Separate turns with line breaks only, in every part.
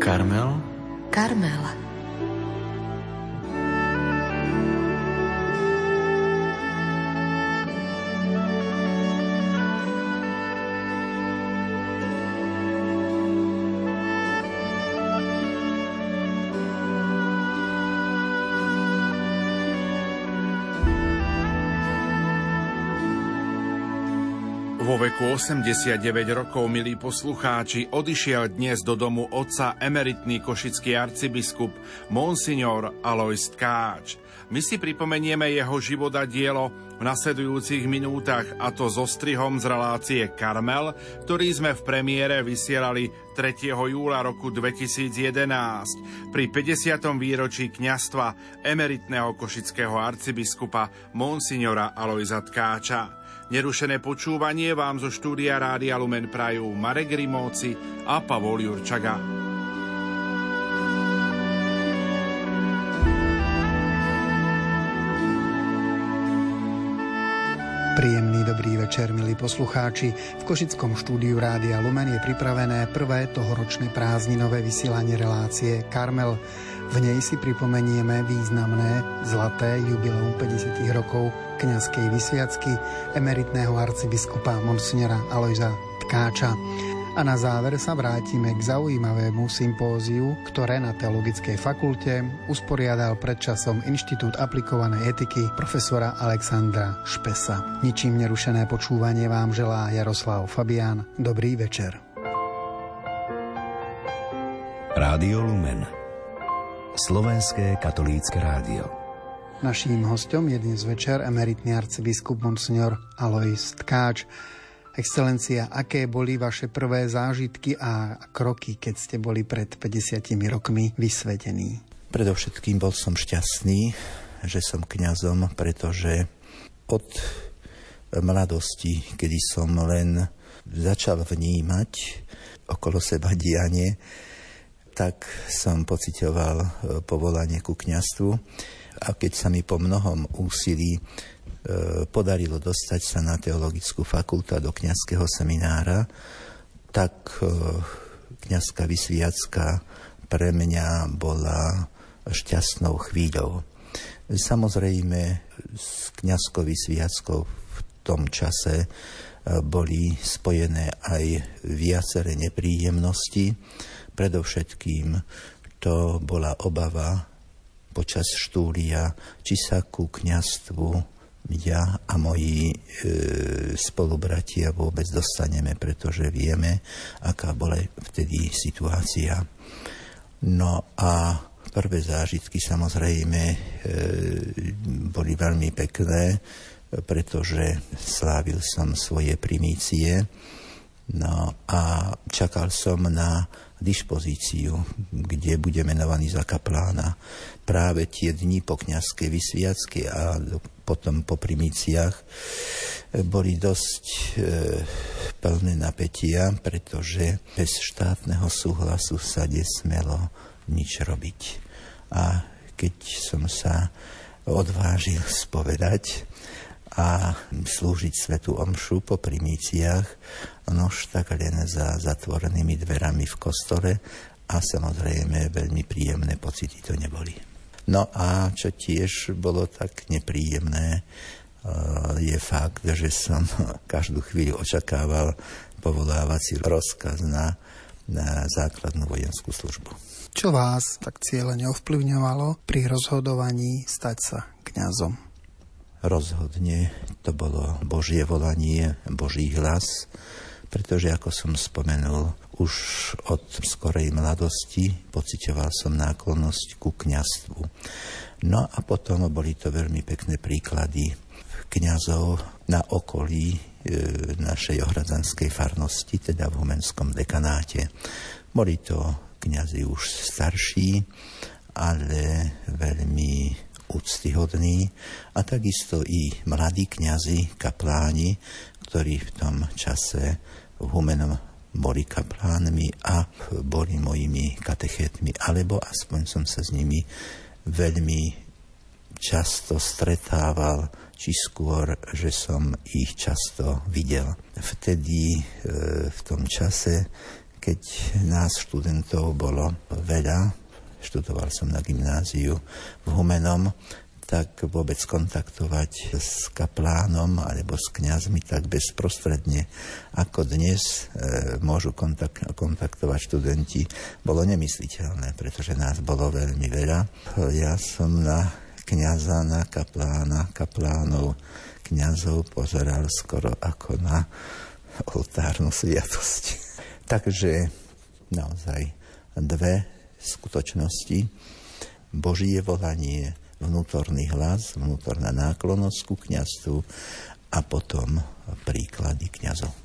Karmel?
Karmel.
Veku 89 rokov, milí poslucháči, odišiel dnes do domu otca emeritný košický arcibiskup Monsignor Alois Tkáč. My si pripomenieme jeho život a dielo v nasledujúcich minútach a to so strihom z relácie Karmel, ktorý sme v premiére vysielali 3. júla roku 2011 pri 50. výročí kňastva emeritného košického arcibiskupa Monsignora Aloisa Tkáča. Nerušené počúvanie vám zo štúdia Rádia Lumen prajú Marek Rimóci a Pavol Jurčaga.
Večer, milí poslucháči. V Košickom štúdiu Rádia Lumen je pripravené prvé tohoročné prázdninové vysielanie relácie Karmel. V nej si pripomenieme významné zlaté jubileum 50 rokov kňazskej vysviacky emeritného arcibiskupa Monsignora Alojza Tkáča. A na záver sa vrátime k zaujímavému sympóziu, ktoré na Teologickej fakulte usporiadal predčasom Inštitút aplikovanej etiky profesora Alexandra Špesa. Ničím nerušené počúvanie vám želá Jaroslav Fabián. Dobrý večer.
Rádio Lumen Slovenské katolícke rádio
Naším hostom je dnes večer emeritný arcibiskup Monsignor Alois Tkáč. Excelencia, aké boli vaše prvé zážitky a kroky, keď ste boli pred 50 rokmi vysvedení?
Predovšetkým bol som šťastný, že som kňazom, pretože od mladosti, kedy som len začal vnímať okolo seba dianie, tak som pocitoval povolanie ku kňastvu a keď sa mi po mnohom úsilí podarilo dostať sa na teologickú fakultu do kňazského seminára, tak e, kňazská vysviacka pre mňa bola šťastnou chvíľou. Samozrejme, s kňazskou vysviackou v tom čase e, boli spojené aj viaceré nepríjemnosti. Predovšetkým to bola obava počas štúdia, či sa ku kňastvu ja a moji e, spolubratia vôbec dostaneme, pretože vieme, aká bola vtedy situácia. No a prvé zážitky samozrejme e, boli veľmi pekné, pretože slávil som svoje primície. No a čakal som na dispozíciu, kde bude menovaný za kaplána práve tie dni po kniazskej vysviacky a potom po primíciách boli dosť e, plné napätia, pretože bez štátneho súhlasu sa nesmelo nič robiť. A keď som sa odvážil spovedať, a slúžiť svetu omšu po primíciách, nož tak len za zatvorenými dverami v kostole a samozrejme veľmi príjemné pocity to neboli. No a čo tiež bolo tak nepríjemné, eh, je fakt, že som každú chvíľu očakával povolávací rozkaz na, na základnú vojenskú službu.
Čo vás tak cieľene ovplyvňovalo pri rozhodovaní stať sa kňazom?
rozhodne to bolo Božie volanie, Boží hlas, pretože ako som spomenul, už od skorej mladosti pocitoval som náklonnosť ku kňastvu. No a potom boli to veľmi pekné príklady kňazov na okolí e, našej ohradzanskej farnosti, teda v Humenskom dekanáte. Boli to kňazi už starší, ale veľmi úctyhodní a takisto i mladí kňazi, kapláni, ktorí v tom čase v Humenom boli kaplánmi a boli mojimi katechetmi, alebo aspoň som sa s nimi veľmi často stretával, či skôr, že som ich často videl. Vtedy, e, v tom čase, keď nás študentov bolo veľa, študoval som na gymnáziu v Humenom, tak vôbec kontaktovať s kaplánom alebo s kňazmi tak bezprostredne, ako dnes e, môžu kontak- kontaktovať študenti, bolo nemysliteľné, pretože nás bolo veľmi veľa. Ja som na kňaza, na kaplána, kaplánov, kňazov pozeral skoro ako na oltárnu sviatosť. Takže naozaj dve skutočnosti. Božie volanie vnútorný hlas, vnútorná náklonosť ku kniazstvu a potom príklady kniazov.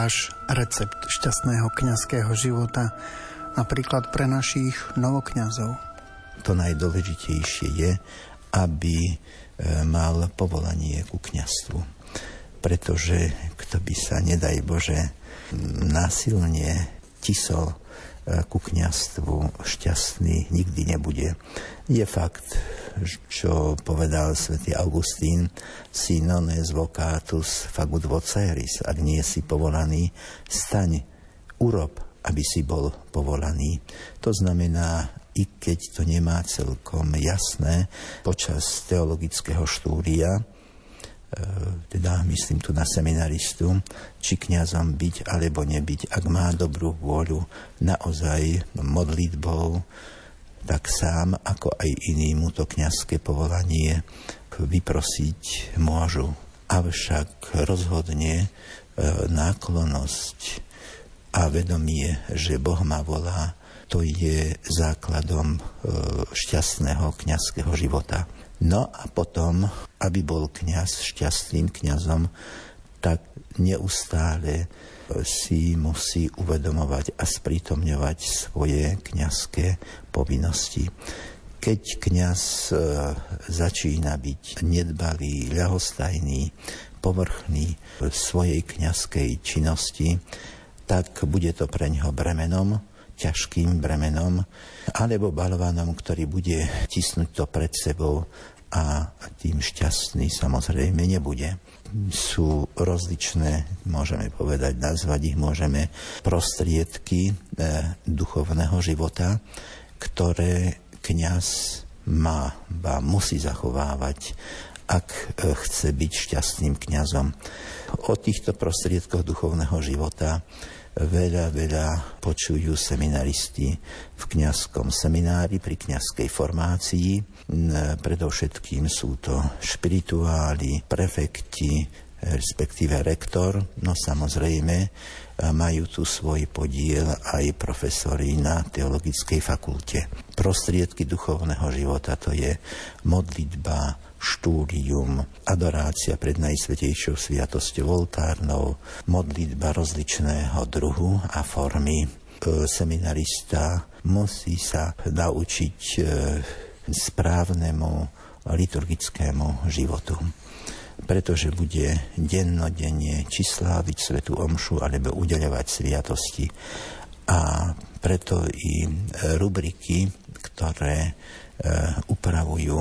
Váš recept šťastného kňazského života, napríklad pre našich novokňazov?
To najdôležitejšie je, aby e, mal povolanie ku kňazstvu. Pretože kto by sa, nedaj Bože, násilne tisol e, ku kňastvu šťastný nikdy nebude. Je fakt, čo povedal svätý Augustín, si nones vocatus fagut voceris, ak nie si povolaný, staň, urob, aby si bol povolaný. To znamená, i keď to nemá celkom jasné, počas teologického štúdia, e, teda myslím tu na seminaristu, či kňazom byť alebo nebyť, ak má dobrú vôľu naozaj modlitbou, tak sám, ako aj iný mu to kniazské povolanie vyprosiť môžu. Avšak rozhodne e, náklonosť a vedomie, že Boh ma volá, to je základom e, šťastného kňazského života. No a potom, aby bol kňaz šťastným kňazom, tak neustále si musí uvedomovať a sprítomňovať svoje kňazské povinnosti. Keď kňaz e, začína byť nedbalý, ľahostajný, povrchný v svojej kňazskej činnosti, tak bude to pre neho bremenom, ťažkým bremenom, alebo balvanom, ktorý bude tisnúť to pred sebou a tým šťastný samozrejme nebude sú rozličné, môžeme povedať, nazvať ich môžeme prostriedky e, duchovného života, ktoré kňaz má, ba musí zachovávať, ak e, chce byť šťastným kňazom. O týchto prostriedkoch duchovného života veľa, veľa počujú seminaristi v kňazskom seminári pri kňazskej formácii. Predovšetkým sú to špirituáli, prefekti, respektíve rektor. No samozrejme, majú tu svoj podiel aj profesori na teologickej fakulte. Prostriedky duchovného života to je modlitba, štúdium, adorácia pred Najsvetejšou sviatosťou oltárnou, modlitba rozličného druhu a formy. Seminarista musí sa naučiť e, správnemu liturgickému životu pretože bude dennodenne či sláviť Svetú Omšu alebo udeľovať sviatosti. A preto i rubriky, ktoré e, upravujú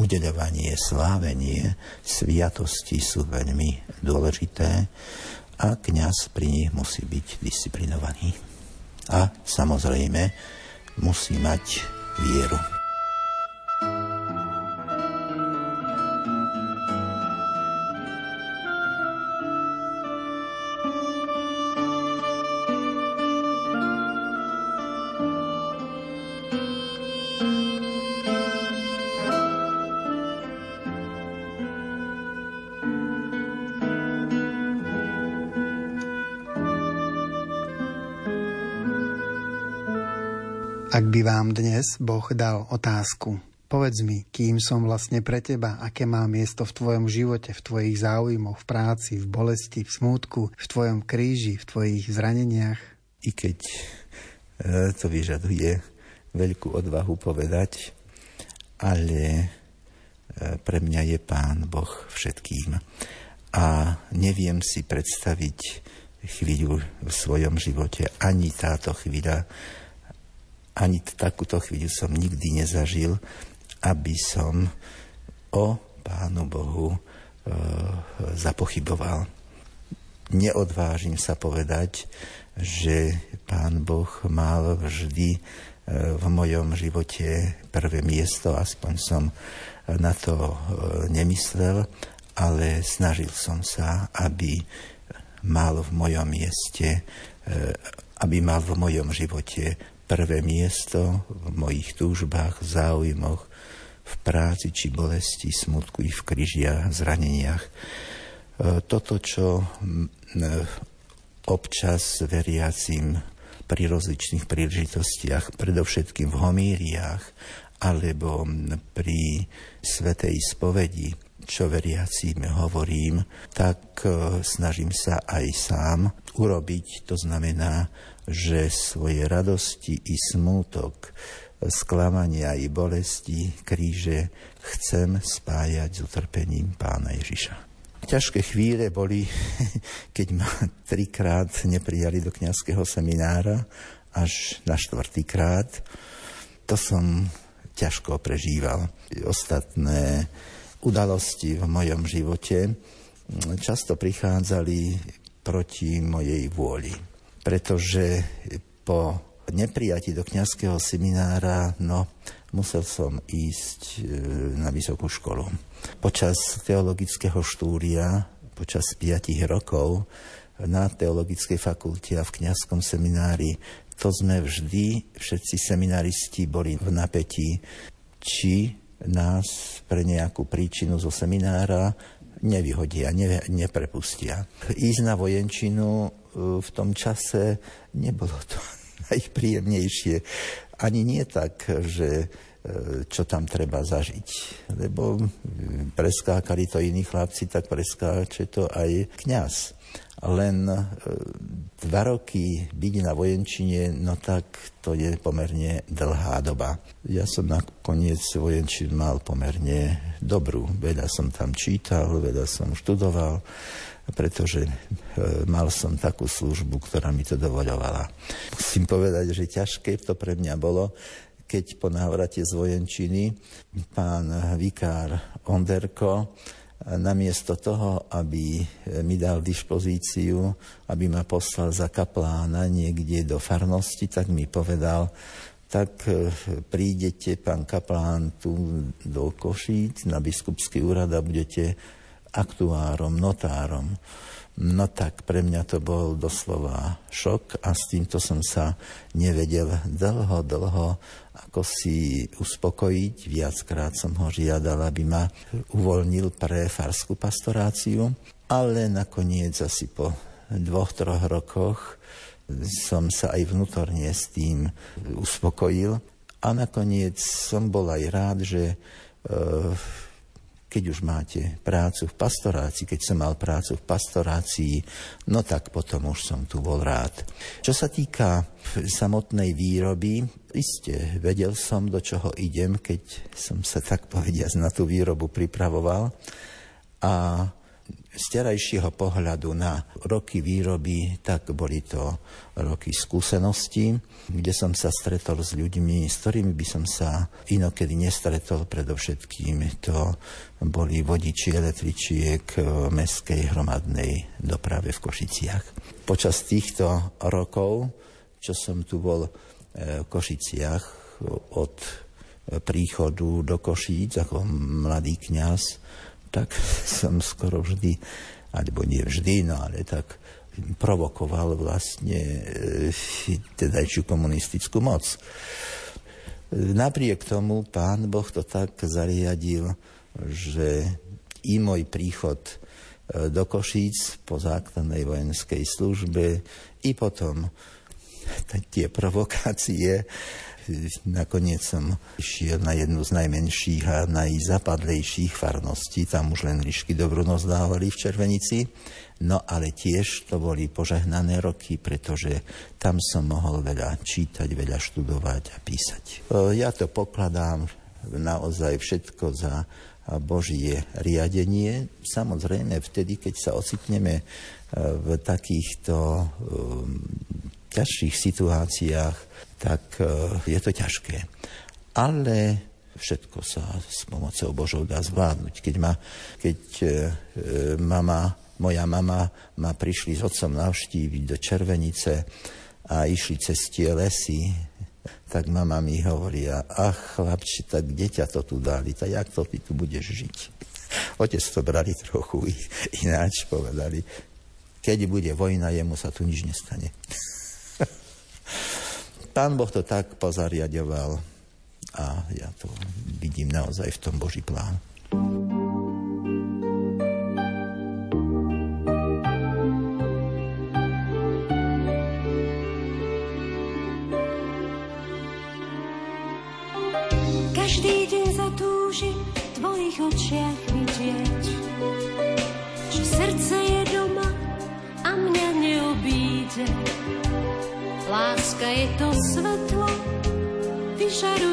udeľovanie, slávenie sviatosti sú veľmi dôležité a kňaz pri nich musí byť disciplinovaný. A samozrejme musí mať vieru.
Vám dnes Boh dal otázku, Povedz mi, kým som vlastne pre teba, aké má miesto v tvojom živote, v tvojich záujmoch, v práci, v bolesti, v smútku, v tvojom kríži, v tvojich zraneniach.
I keď e, to vyžaduje veľkú odvahu povedať, ale e, pre mňa je Pán Boh všetkým. A neviem si predstaviť chvíľu v svojom živote, ani táto chvíľa, ani takúto chvíľu som nikdy nezažil, aby som o Pánu Bohu e, zapochyboval. Neodvážim sa povedať, že Pán Boh mal vždy e, v mojom živote prvé miesto, aspoň som na to e, nemyslel, ale snažil som sa, aby mal v mojom mieste, e, aby mal v mojom živote prvé miesto v mojich túžbách, záujmoch, v práci či bolesti, smutku i v križiach, zraneniach. E, toto, čo e, občas veriacim pri rozličných príležitostiach, predovšetkým v homíriách alebo pri svetej spovedi, čo veriacím hovorím, tak e, snažím sa aj sám urobiť. To znamená, že svoje radosti i smútok sklamania i bolesti kríže chcem spájať s utrpením pána Ježiša. Ťažké chvíle boli, keď ma trikrát neprijali do kňazského seminára, až na štvrtýkrát. To som ťažko prežíval. Ostatné udalosti v mojom živote často prichádzali proti mojej vôli, pretože po neprijatí do kňazského seminára, no, musel som ísť e, na vysokú školu. Počas teologického štúdia, počas 5 rokov na teologickej fakulte a v kňazskom seminári, to sme vždy, všetci seminaristi boli v napätí, či nás pre nejakú príčinu zo seminára nevyhodia, ne, neprepustia. Ísť na vojenčinu e, v tom čase nebolo to najpríjemnejšie. Ani nie tak, že e, čo tam treba zažiť. Lebo preskákali to iní chlapci, tak preskáče to aj kňaz. Len e, dva roky byť na vojenčine, no tak to je pomerne dlhá doba. Ja som nakoniec vojenčin mal pomerne dobrú. Veľa som tam čítal, veľa som študoval pretože e, mal som takú službu, ktorá mi to dovoľovala. Musím povedať, že ťažké to pre mňa bolo, keď po návrate z vojenčiny pán vikár Onderko namiesto toho, aby mi dal dispozíciu, aby ma poslal za kaplána niekde do farnosti, tak mi povedal, tak e, prídete, pán kaplán, tu do Košíc na biskupský úrad a budete aktuárom, notárom. No tak pre mňa to bol doslova šok a s týmto som sa nevedel dlho, dlho ako si uspokojiť. Viackrát som ho žiadal, aby ma uvoľnil pre farskú pastoráciu, ale nakoniec asi po dvoch, troch rokoch som sa aj vnútorne s tým uspokojil a nakoniec som bol aj rád, že e, keď už máte prácu v pastorácii, keď som mal prácu v pastorácii, no tak potom už som tu bol rád. Čo sa týka samotnej výroby, iste vedel som, do čoho idem, keď som sa tak povediať na tú výrobu pripravoval. A z terajšieho pohľadu na roky výroby, tak boli to roky skúseností, kde som sa stretol s ľuďmi, s ktorými by som sa inokedy nestretol. Predovšetkým to boli vodiči električiek v meskej hromadnej doprave v Košiciach. Počas týchto rokov, čo som tu bol v Košiciach od príchodu do Košíc ako mladý kňaz, tak som skoro vždy, alebo nie vždy, no ale tak provokoval vlastne e, tedajšiu komunistickú moc. Napriek tomu pán Boh to tak zariadil, že i môj príchod e, do Košíc po základnej vojenskej službe i potom tie provokácie nakoniec som išiel na jednu z najmenších a najzapadlejších farností, tam už len lišky dobrú noc dávali v Červenici. No ale tiež to boli požehnané roky, pretože tam som mohol veľa čítať, veľa študovať a písať. Ja to pokladám naozaj všetko za Božie riadenie. Samozrejme, vtedy, keď sa ocitneme v takýchto ťažších situáciách, tak e, je to ťažké. Ale všetko sa s pomocou Božou dá zvládnuť. Keď, ma, keď e, mama, moja mama ma prišli s otcom navštíviť do Červenice a išli cez tie lesy, tak mama mi hovorí, ach chlapči, tak kde to tu dali, tak jak to ty tu budeš žiť? Otec to brali trochu ináč, povedali, keď bude vojna, jemu sa tu nič nestane. Pán Boh to tak pozariadoval a ja to vidím naozaj v tom Boží plán.
Každý je to svetlo, vyžaruje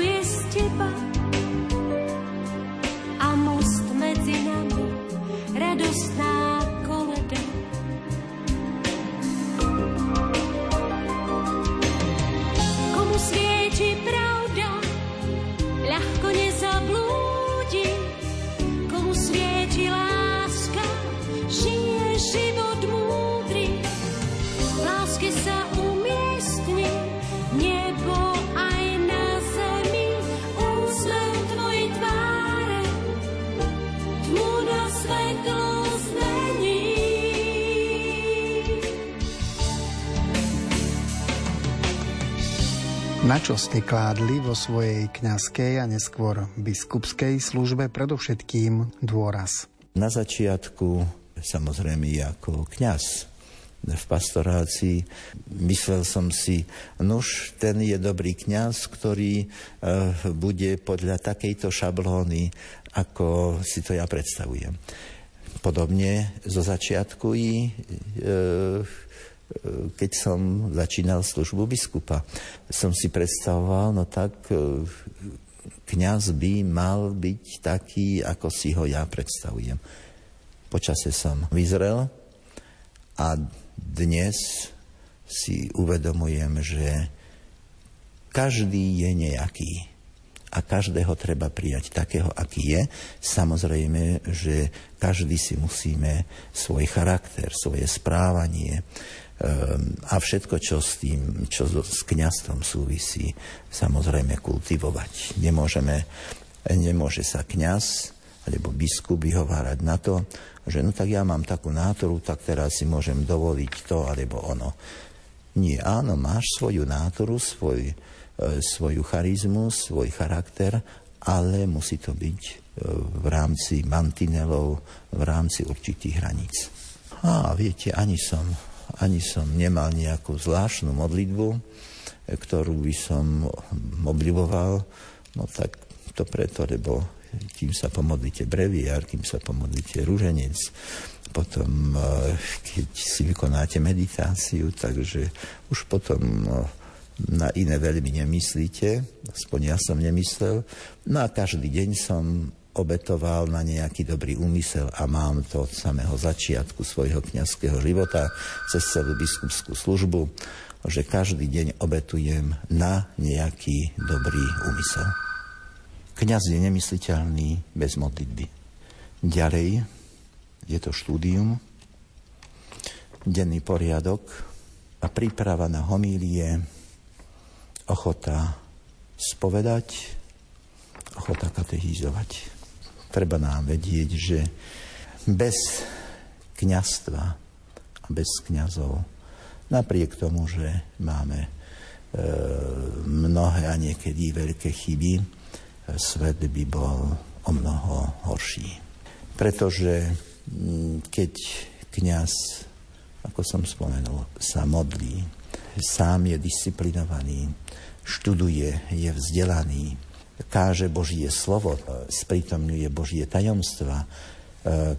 Na čo ste kládli vo svojej kňazskej a neskôr biskupskej službe predovšetkým dôraz?
Na začiatku, samozrejme ako kňaz v pastorácii, myslel som si, nuž, ten je dobrý kňaz, ktorý e, bude podľa takejto šablóny, ako si to ja predstavujem. Podobne zo začiatku i e, keď som začínal službu biskupa. Som si predstavoval, no tak e, kňaz by mal byť taký, ako si ho ja predstavujem. Počase som vyzrel a dnes si uvedomujem, že každý je nejaký a každého treba prijať takého, aký je. Samozrejme, že každý si musíme svoj charakter, svoje správanie, a všetko, čo s tým, čo s kňastvom súvisí, samozrejme kultivovať. Nemôžeme, nemôže sa kňaz alebo biskup vyhovárať na to, že no tak ja mám takú nátoru, tak teraz si môžem dovoliť to alebo ono. Nie, áno, máš svoju nátoru, svoj, e, svoju charizmu, svoj charakter, ale musí to byť e, v rámci mantinelov, v rámci určitých hraníc. A viete, ani som ani som nemal nejakú zvláštnu modlitbu, ktorú by som oblivoval. No tak to preto, lebo kým sa pomodlíte breviár, kým sa pomodlíte rúženec, potom e, keď si vykonáte meditáciu, takže už potom e, na iné veľmi nemyslíte, aspoň ja som nemyslel. No a každý deň som obetoval na nejaký dobrý úmysel a mám to od samého začiatku svojho kňazského života cez celú biskupskú službu, že každý deň obetujem na nejaký dobrý úmysel. Kňaz je nemysliteľný bez modlitby. Ďalej je to štúdium, denný poriadok a príprava na homílie, ochota spovedať, ochota katechizovať. Treba nám vedieť, že bez kňastva a bez kňazov, napriek tomu, že máme e, mnohé a niekedy veľké chyby, e, svet by bol o mnoho horší. Pretože keď kňaz, ako som spomenul, sa modlí, sám je disciplinovaný, študuje, je vzdelaný, káže Božie slovo, sprítomňuje Božie tajomstva,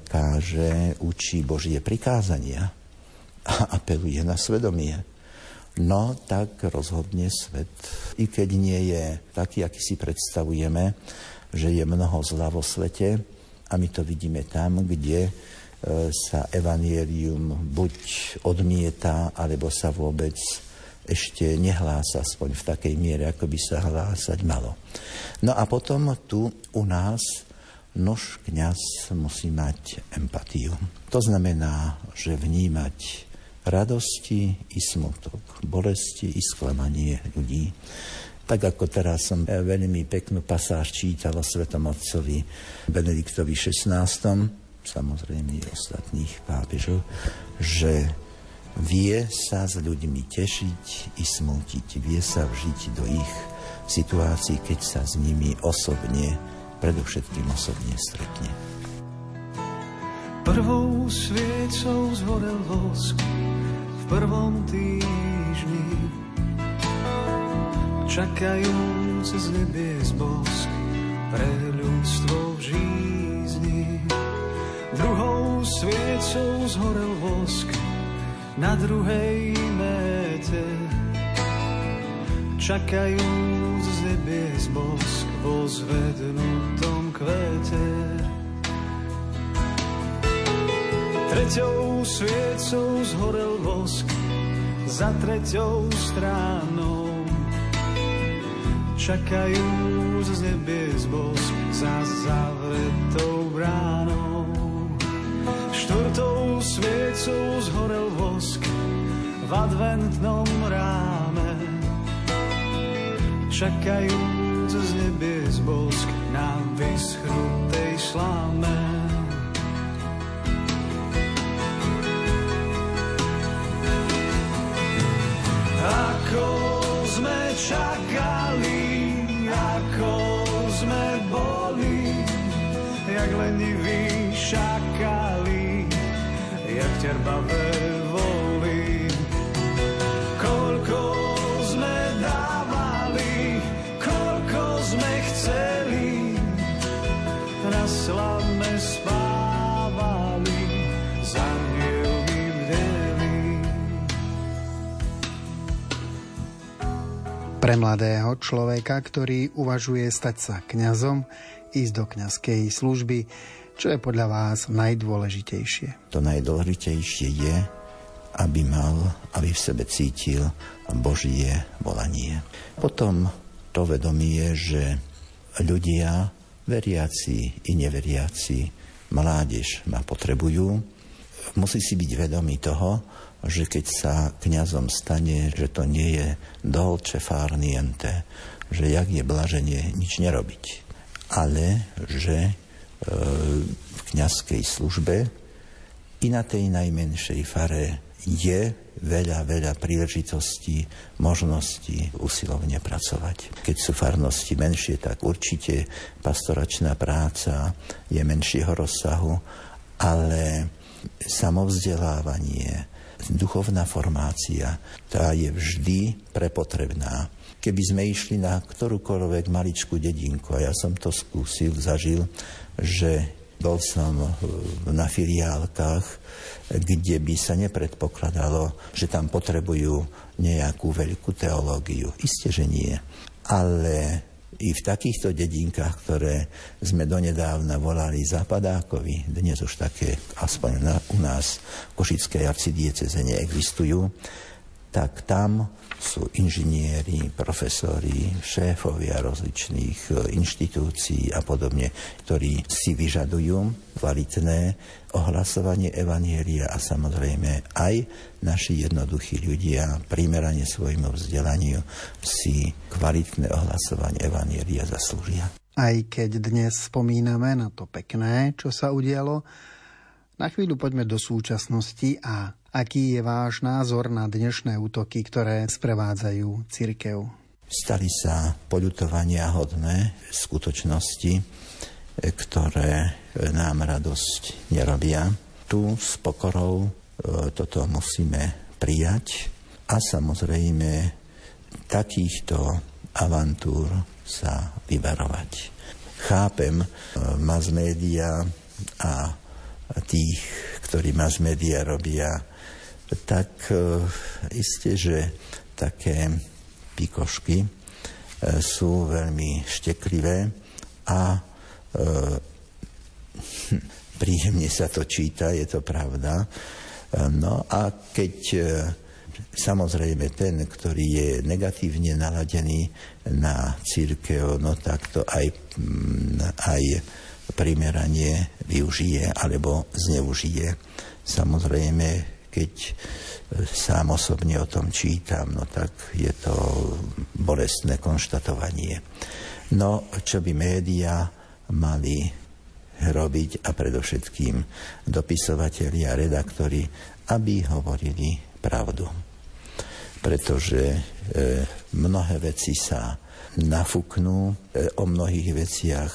káže, učí Božie prikázania a apeluje na svedomie. No, tak rozhodne svet. I keď nie je taký, aký si predstavujeme, že je mnoho zla vo svete, a my to vidíme tam, kde E, sa evanielium buď odmieta, alebo sa vôbec ešte nehlása, aspoň v takej miere, ako by sa hlásať malo. No a potom tu u nás nož kňaz musí mať empatiu. To znamená, že vnímať radosti i smutok, bolesti i sklamanie ľudí. Tak ako teraz som veľmi peknú pasáž čítal o Svetom Otcovi Benediktovi XVI, samozrejme i ostatných pápežov, že vie sa s ľuďmi tešiť i smútiť, vie sa vžiť do ich situácií, keď sa s nimi osobne, predovšetkým osobne stretne.
Prvou sviecou zhorel vosk v prvom týždni, čakajúc z nebies bosk pre ľudstvo v žízni. Druhou sviecou zhorel vosk na druhej méte. Čakajúc z nebies bosk vo zvednutom kvete. Treťou sviecou zhorel vosk za treťou stránou. Čakajúc z nebies bosk za zavretou bránou. Štvrtou sviecou zhorel vosk v adventnom ráme. Čakajúc z nebies bosk na vyschnutej sláme. Jak ťerbavé voly. Koľko sme dávali, koľko sme chceli, na slame spávali, za anielmi bdeli.
Pre mladého človeka, ktorý uvažuje stať sa kňazom, ísť do kňazskej služby, čo je podľa vás najdôležitejšie?
To najdôležitejšie je, aby mal, aby v sebe cítil Božie volanie. Potom to vedomie, že ľudia, veriaci i neveriaci, mládež ma potrebujú, musí si byť vedomý toho, že keď sa kňazom stane, že to nie je dolce far že jak je blaženie nič nerobiť, ale že v kňazskej službe i na tej najmenšej fare je veľa, veľa príležitostí, možností usilovne pracovať. Keď sú farnosti menšie, tak určite pastoračná práca je menšieho rozsahu, ale samovzdelávanie, duchovná formácia, tá je vždy prepotrebná. Keby sme išli na ktorúkoľvek maličkú dedinku, a ja som to skúsil, zažil, že bol som na filiálkach, kde by sa nepredpokladalo, že tam potrebujú nejakú veľkú teológiu. Isté, že nie. Ale i v takýchto dedinkách, ktoré sme donedávna volali Zapadákovi, dnes už také, aspoň na, u nás v Košickej arcidieceze neexistujú, tak tam sú inžinieri, profesori, šéfovia rozličných e, inštitúcií a podobne, ktorí si vyžadujú kvalitné ohlasovanie Evanielia a samozrejme aj naši jednoduchí ľudia primerane svojmu vzdelaniu si kvalitné ohlasovanie Evanielia zaslúžia.
Aj keď dnes spomíname na to pekné, čo sa udialo, na chvíľu poďme do súčasnosti a Aký je váš názor na dnešné útoky, ktoré sprevádzajú cirkev?
Stali sa poľutovania hodné skutočnosti, ktoré nám radosť nerobia. Tu s pokorou e, toto musíme prijať a samozrejme takýchto avantúr sa vyvarovať. Chápem mass media a tých, ktorí mass media robia, tak isté, že také pikošky sú veľmi šteklivé a príjemne sa to číta, je to pravda. No a keď e, samozrejme ten, ktorý je negatívne naladený na církev, no tak to aj, mm, aj primeranie využije alebo zneužije. Samozrejme, keď e, sám osobne o tom čítam, no tak je to bolestné konštatovanie. No, čo by média mali robiť a predovšetkým dopisovateľi a redaktori, aby hovorili pravdu. Pretože e, mnohé veci sa nafúknú, e, o mnohých veciach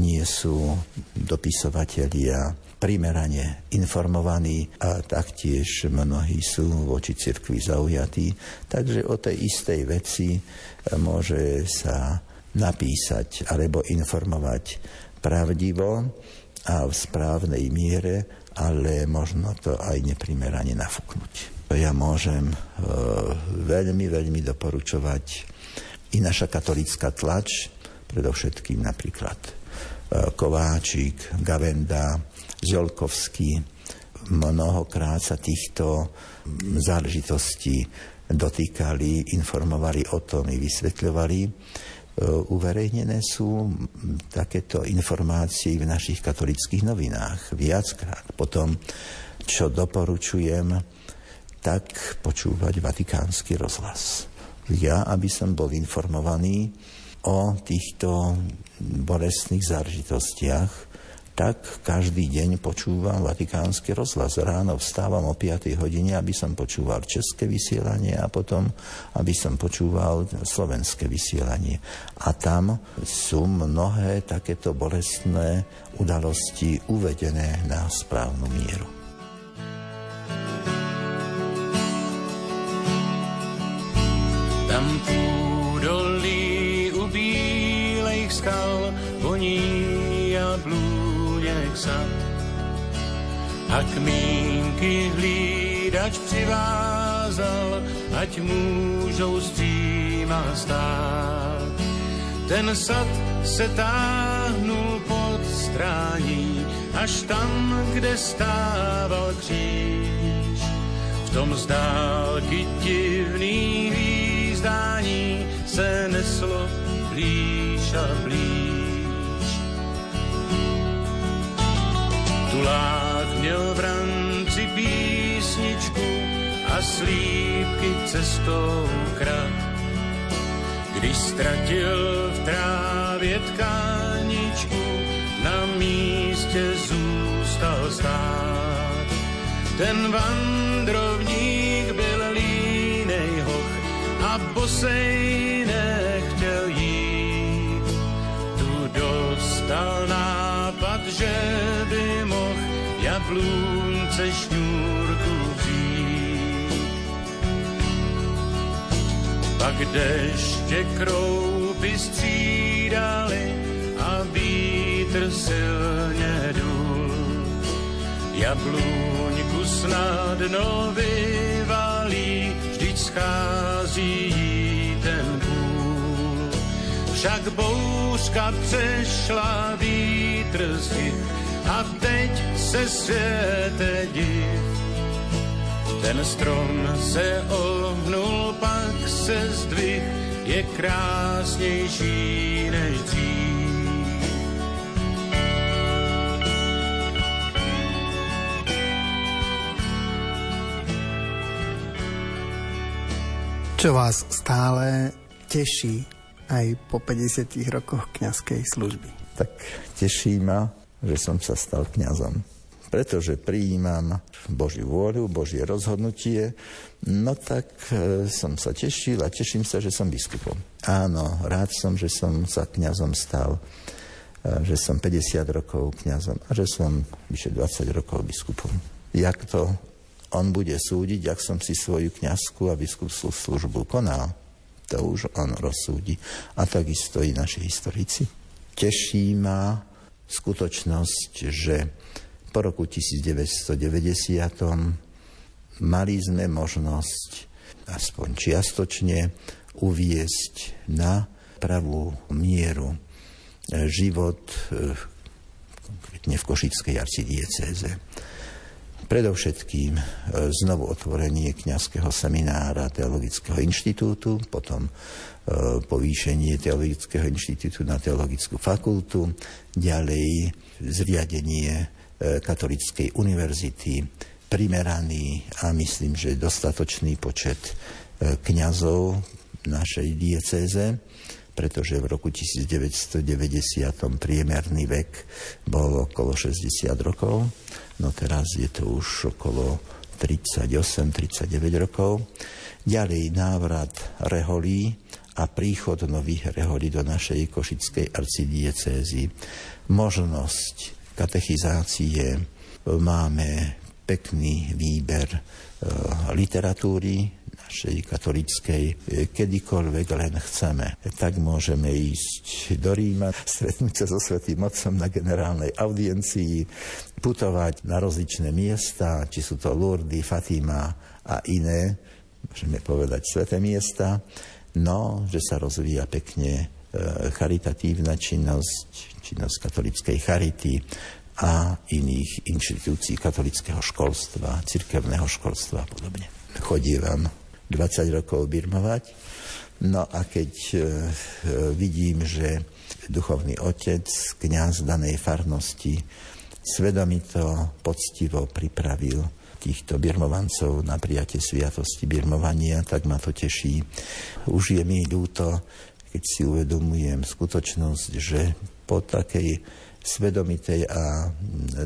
nie sú dopisovatelia primerane informovaní a taktiež mnohí sú voči cirkvi zaujatí. Takže o tej istej veci e, môže sa napísať alebo informovať pravdivo a v správnej miere, ale možno to aj neprimerane nafúknuť. Ja môžem e, veľmi, veľmi doporučovať i naša katolická tlač, predovšetkým napríklad e, Kováčik, Gavenda, Zolkovský. Mnohokrát sa týchto záležitostí dotýkali, informovali o tom i vysvetľovali. E, uverejnené sú takéto informácie v našich katolických novinách viackrát. Potom, čo doporučujem, tak počúvať vatikánsky rozhlas. Ja, aby som bol informovaný o týchto bolestných záležitostiach, tak každý deň počúvam vatikánsky rozhlas. Ráno vstávam o 5 hodine, aby som počúval české vysielanie a potom, aby som počúval slovenské vysielanie. A tam sú mnohé takéto bolestné udalosti uvedené na správnu mieru.
Tam půdolí u bílejch skal voní jablů sad. A kmínky hlídač přivázal, ať můžou stříma stát. Ten sad se táhnul pod strání, až tam, kde stával kříž. V tom z divný výzdání se neslo blíž a blíž. Tulák měl v ranci písničku a slípky cestou krat. Když ztratil v trávě tkáničku, na místě zůstal stát. Ten vandrovník byl línej hoch a bosej nechtěl jít. Tu dostal nápad, že by jablůnce šňůrku vzít. Pak deště kroupy střídali a vítr silně dul. Jablůňku snadno vyvalí, vždyť schází ten půl. Však bouřka přešla vítr z a teď se světe div. Ten strom se ohnul, pak se zdvih, je krásnější než dřív.
Čo vás stále teší aj po 50 rokoch kňazskej služby?
Tak teší ma, že som sa stal kňazom. Pretože prijímam Božiu vôľu, Božie rozhodnutie, no tak e, som sa tešil a teším sa, že som biskupom. Áno, rád som, že som sa kňazom stal, e, že som 50 rokov kňazom a že som vyše 20 rokov biskupom. Jak to on bude súdiť, ak som si svoju kňazskú a biskupskú službu konal, To už on rozsúdi. A takisto i naši historici. Teší ma skutočnosť, že po roku 1990 mali sme možnosť aspoň čiastočne uviesť na pravú mieru život e, konkrétne v Košickej arcidiecéze. Predovšetkým e, znovu otvorenie kňazského seminára Teologického inštitútu, potom e, povýšenie Teologického inštitútu na Teologickú fakultu, ďalej zriadenie Katolíckej univerzity, primeraný a myslím, že dostatočný počet kňazov našej diecéze, pretože v roku 1990 priemerný vek bol okolo 60 rokov no teraz je to už okolo 38-39 rokov. Ďalej návrat reholí a príchod nových reholí do našej košickej arcidiecézy. Možnosť katechizácie, máme pekný výber e, literatúry, našej katolíckej, kedykoľvek len chceme. Tak môžeme ísť do Ríma, stretnúť sa so Svetým Otcom na generálnej audiencii, putovať na rozličné miesta, či sú to Lourdes, Fatima a iné, môžeme povedať sveté miesta, no, že sa rozvíja pekne e, charitatívna činnosť, činnosť katolickej charity a iných inštitúcií katolického školstva, cirkevného školstva a podobne. Chodívam 20 rokov birmovať. No a keď e, vidím, že duchovný otec, kňaz danej farnosti svedomito, poctivo pripravil týchto birmovancov na prijatie sviatosti birmovania, tak ma to teší. Už je mi ľúto, keď si uvedomujem skutočnosť, že po takej svedomitej a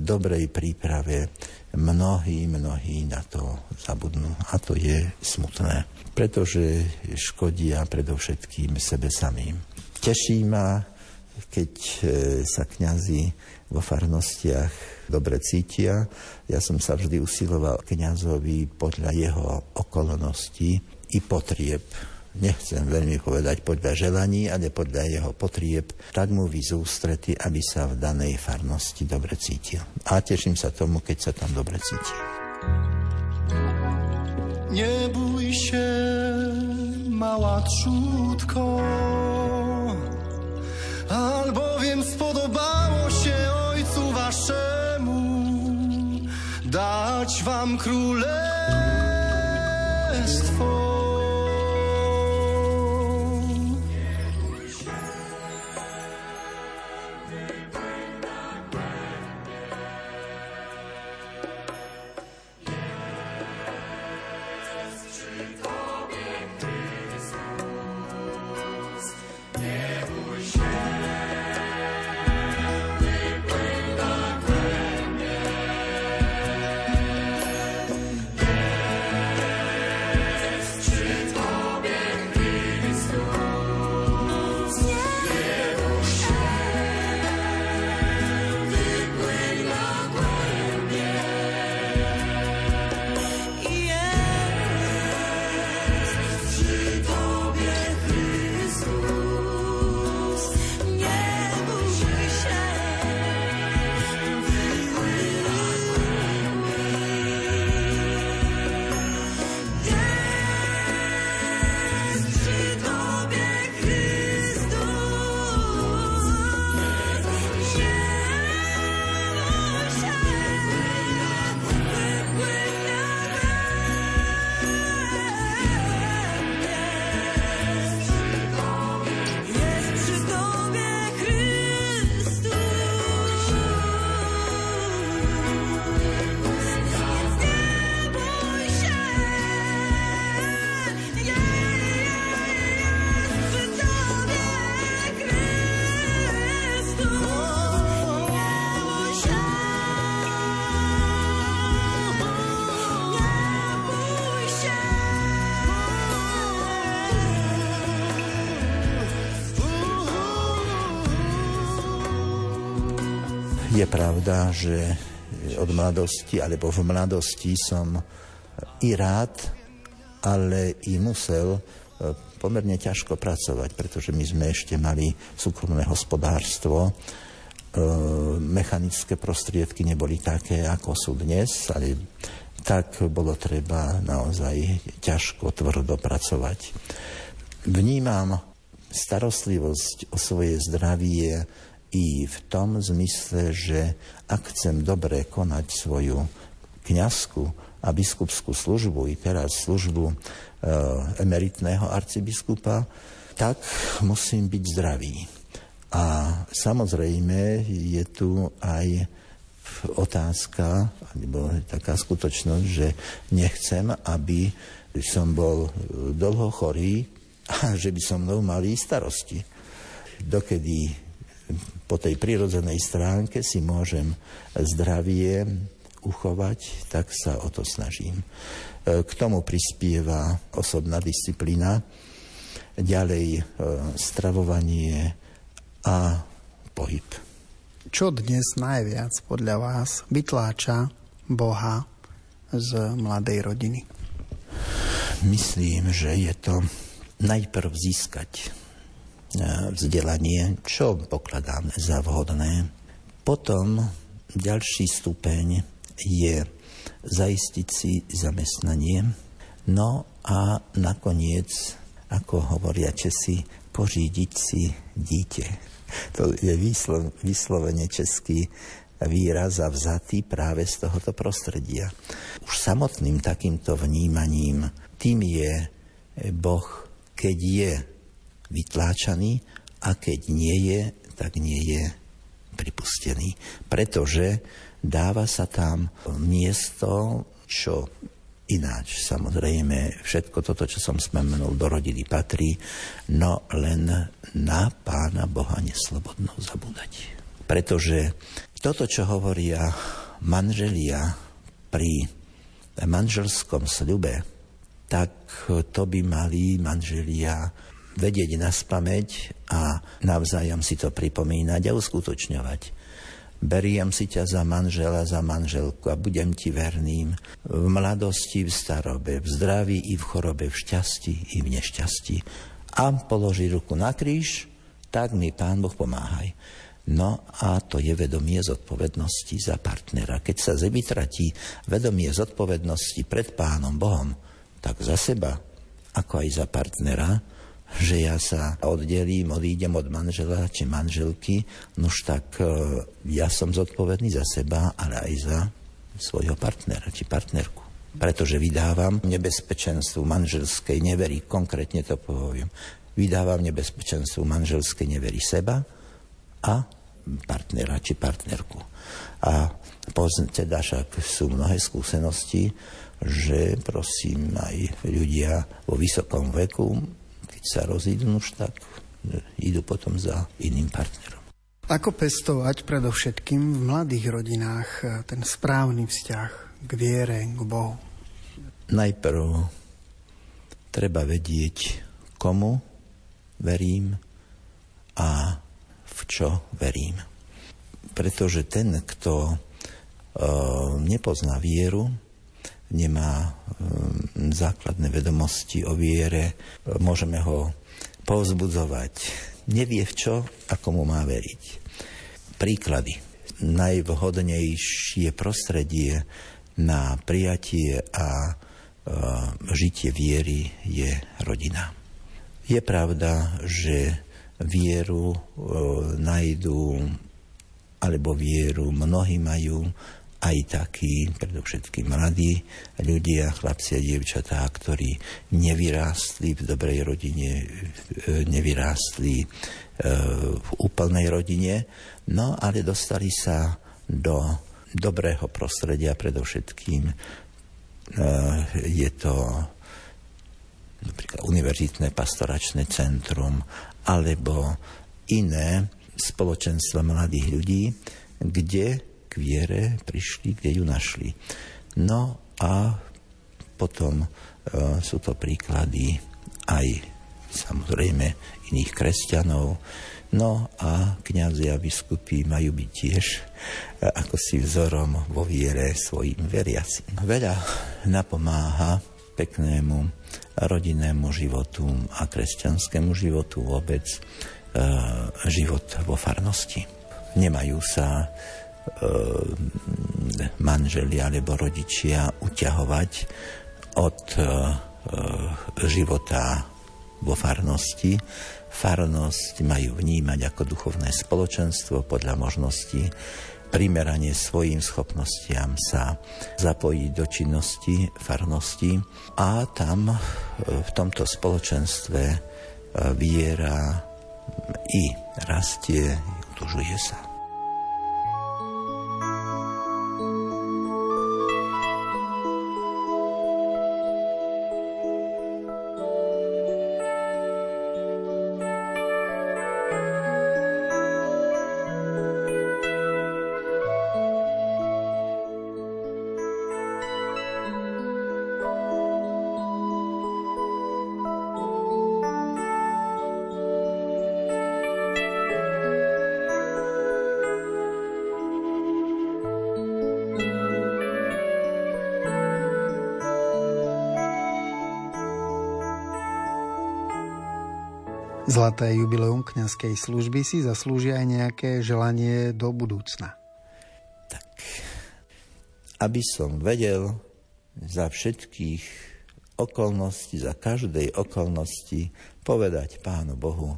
dobrej príprave mnohí, mnohí na to zabudnú. A to je smutné, pretože škodia predovšetkým sebe samým. Teší ma, keď e, sa kňazi vo farnostiach dobre cítia. Ja som sa vždy usiloval kňazovi podľa jeho okolností i potrieb nechcem veľmi povedať podľa želaní, ale podľa jeho potrieb, tak mu vy ústrety, aby sa v danej farnosti dobre cítil. A teším sa tomu, keď sa tam dobre cíti.
Nebój się, mała trzutko, albowiem spodobało się ojcu waszemu dać wam królestwo.
Pravda, že od mladosti, alebo v mladosti som i rád, ale i musel e, pomerne ťažko pracovať, pretože my sme ešte mali súkromné hospodárstvo, e, mechanické prostriedky neboli také, ako sú dnes, ale tak bolo treba naozaj ťažko, tvrdo pracovať. Vnímam starostlivosť o svoje zdravie i v tom zmysle, že ak chcem dobre konať svoju kňazskú a biskupskú službu, i teraz službu e, emeritného arcibiskupa, tak musím byť zdravý. A samozrejme je tu aj otázka, alebo taká skutočnosť, že nechcem, aby som bol dlho chorý a že by som mnou mali starosti. Dokedy po tej prirodzenej stránke si môžem zdravie uchovať, tak sa o to snažím. E, k tomu prispieva osobná disciplína, ďalej e, stravovanie a pohyb.
Čo dnes najviac podľa vás vytláča Boha z mladej rodiny?
Myslím, že je to najprv získať vzdelanie, čo pokladám za vhodné. Potom ďalší stupeň je zaistiť si zamestnanie, no a nakoniec, ako hovoria Česi, pořídiť si dieťa. To je výslo, vyslovene český výraz a vzatý práve z tohoto prostredia. Už samotným takýmto vnímaním tým je Boh, keď je vytláčaný a keď nie je, tak nie je pripustený. Pretože dáva sa tam miesto, čo ináč. Samozrejme, všetko toto, čo som spomenul, do rodiny patrí, no len na Pána Boha neslobodno zabúdať. Pretože toto, čo hovoria manželia pri manželskom sľube, tak to by mali manželia vedieť na spameť a navzájom si to pripomínať a uskutočňovať. Beriem si ťa za manžela, za manželku a budem ti verným v mladosti, v starobe, v zdraví i v chorobe, v šťastí i v nešťastí. A položí ruku na kríž, tak mi Pán Boh pomáhaj. No a to je vedomie zodpovednosti za partnera. Keď sa vytratí vedomie zodpovednosti pred Pánom Bohom, tak za seba, ako aj za partnera, že ja sa oddelím, odídem od manžela či manželky, nož tak e, ja som zodpovedný za seba, ale aj za svojho partnera či partnerku. Pretože vydávam nebezpečenstvu manželskej nevery, konkrétne to poviem, vydávam nebezpečenstvu manželskej nevery seba a partnera či partnerku. A teda však sú mnohé skúsenosti, že prosím aj ľudia vo vysokom veku keď sa rozídu, už tak e, idú potom za iným partnerom.
Ako pestovať predovšetkým v mladých rodinách e, ten správny vzťah k viere, k Bohu?
Najprv treba vedieť, komu verím a v čo verím. Pretože ten, kto e, nepozná vieru, nemá um, základné vedomosti o viere, môžeme ho povzbudzovať. Nevie v čo, ako mu má veriť. Príklady. Najvhodnejšie prostredie na prijatie a uh, žitie viery je rodina. Je pravda, že vieru uh, nájdú alebo vieru mnohí majú aj takí, predovšetkým mladí ľudia, chlapci a dievčatá, ktorí nevyrástli v dobrej rodine, e, nevyrástli e, v úplnej rodine, no ale dostali sa do dobrého prostredia predovšetkým. E, je to napríklad univerzitné pastoračné centrum alebo iné spoločenstva mladých ľudí, kde viere prišli, kde ju našli. No a potom e, sú to príklady aj samozrejme iných kresťanov. No a kňazi a biskupy majú byť tiež e, ako si vzorom vo viere svojim veriacim. Veľa napomáha peknému rodinnému životu a kresťanskému životu vôbec e, život vo farnosti. Nemajú sa e, manželia alebo rodičia uťahovať od e, života vo farnosti. Farnosť majú vnímať ako duchovné spoločenstvo podľa možností primeranie svojim schopnostiam sa zapojiť do činnosti farnosti a tam e, v tomto spoločenstve e, viera i rastie, utužuje sa.
Zlaté jubileum kňazskej služby si zaslúžia aj nejaké želanie do budúcna.
Tak, aby som vedel za všetkých okolností, za každej okolnosti povedať Pánu Bohu,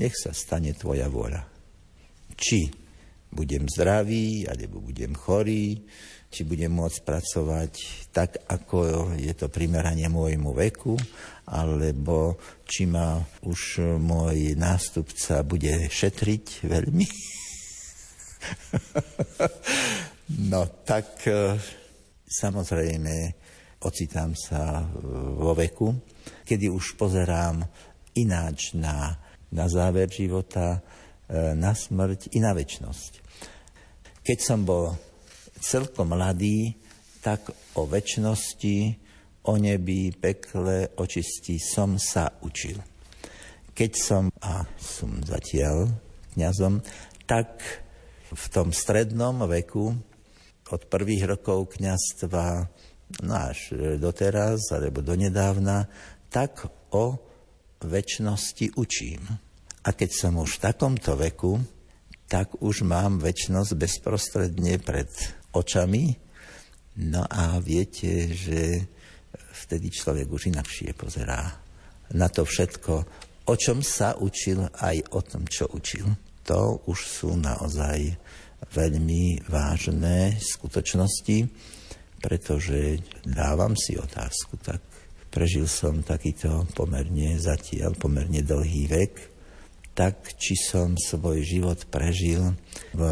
nech sa stane Tvoja vôľa. Či budem zdravý, alebo budem chorý, či budem môcť pracovať tak, ako je to primeranie môjmu veku, alebo či ma už môj nástupca bude šetriť veľmi. no tak e, samozrejme ocitám sa vo veku, kedy už pozerám ináč na, na záver života, e, na smrť i na väčnosť. Keď som bol celkom mladý, tak o väčšnosti, o nebi, pekle, očistí som sa učil. Keď som, a som zatiaľ kňazom, tak v tom strednom veku, od prvých rokov kňazstva no doteraz, alebo donedávna, tak o väčšnosti učím. A keď som už v takomto veku, tak už mám väčšnosť bezprostredne pred očami. No a viete, že vtedy človek už inakšie pozerá na to všetko, o čom sa učil, aj o tom, čo učil. To už sú naozaj veľmi vážne skutočnosti, pretože dávam si otázku, tak prežil som takýto pomerne zatiaľ, pomerne dlhý vek, tak či som svoj život prežil v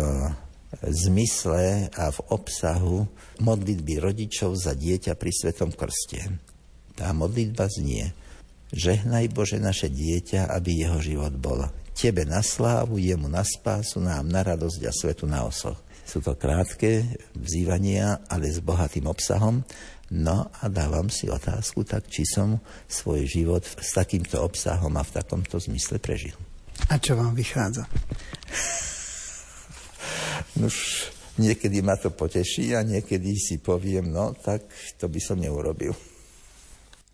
zmysle a v obsahu modlitby rodičov za dieťa pri Svetom Krste. Tá modlitba znie, žehnaj Bože naše dieťa, aby jeho život bol Tebe na slávu, jemu na spásu, nám na radosť a svetu na osoch. Sú to krátke vzývania, ale s bohatým obsahom. No a dávam si otázku, tak či som svoj život s takýmto obsahom a v takomto zmysle prežil.
A čo vám vychádza?
Už niekedy ma to poteší a niekedy si poviem, no tak to by som neurobil.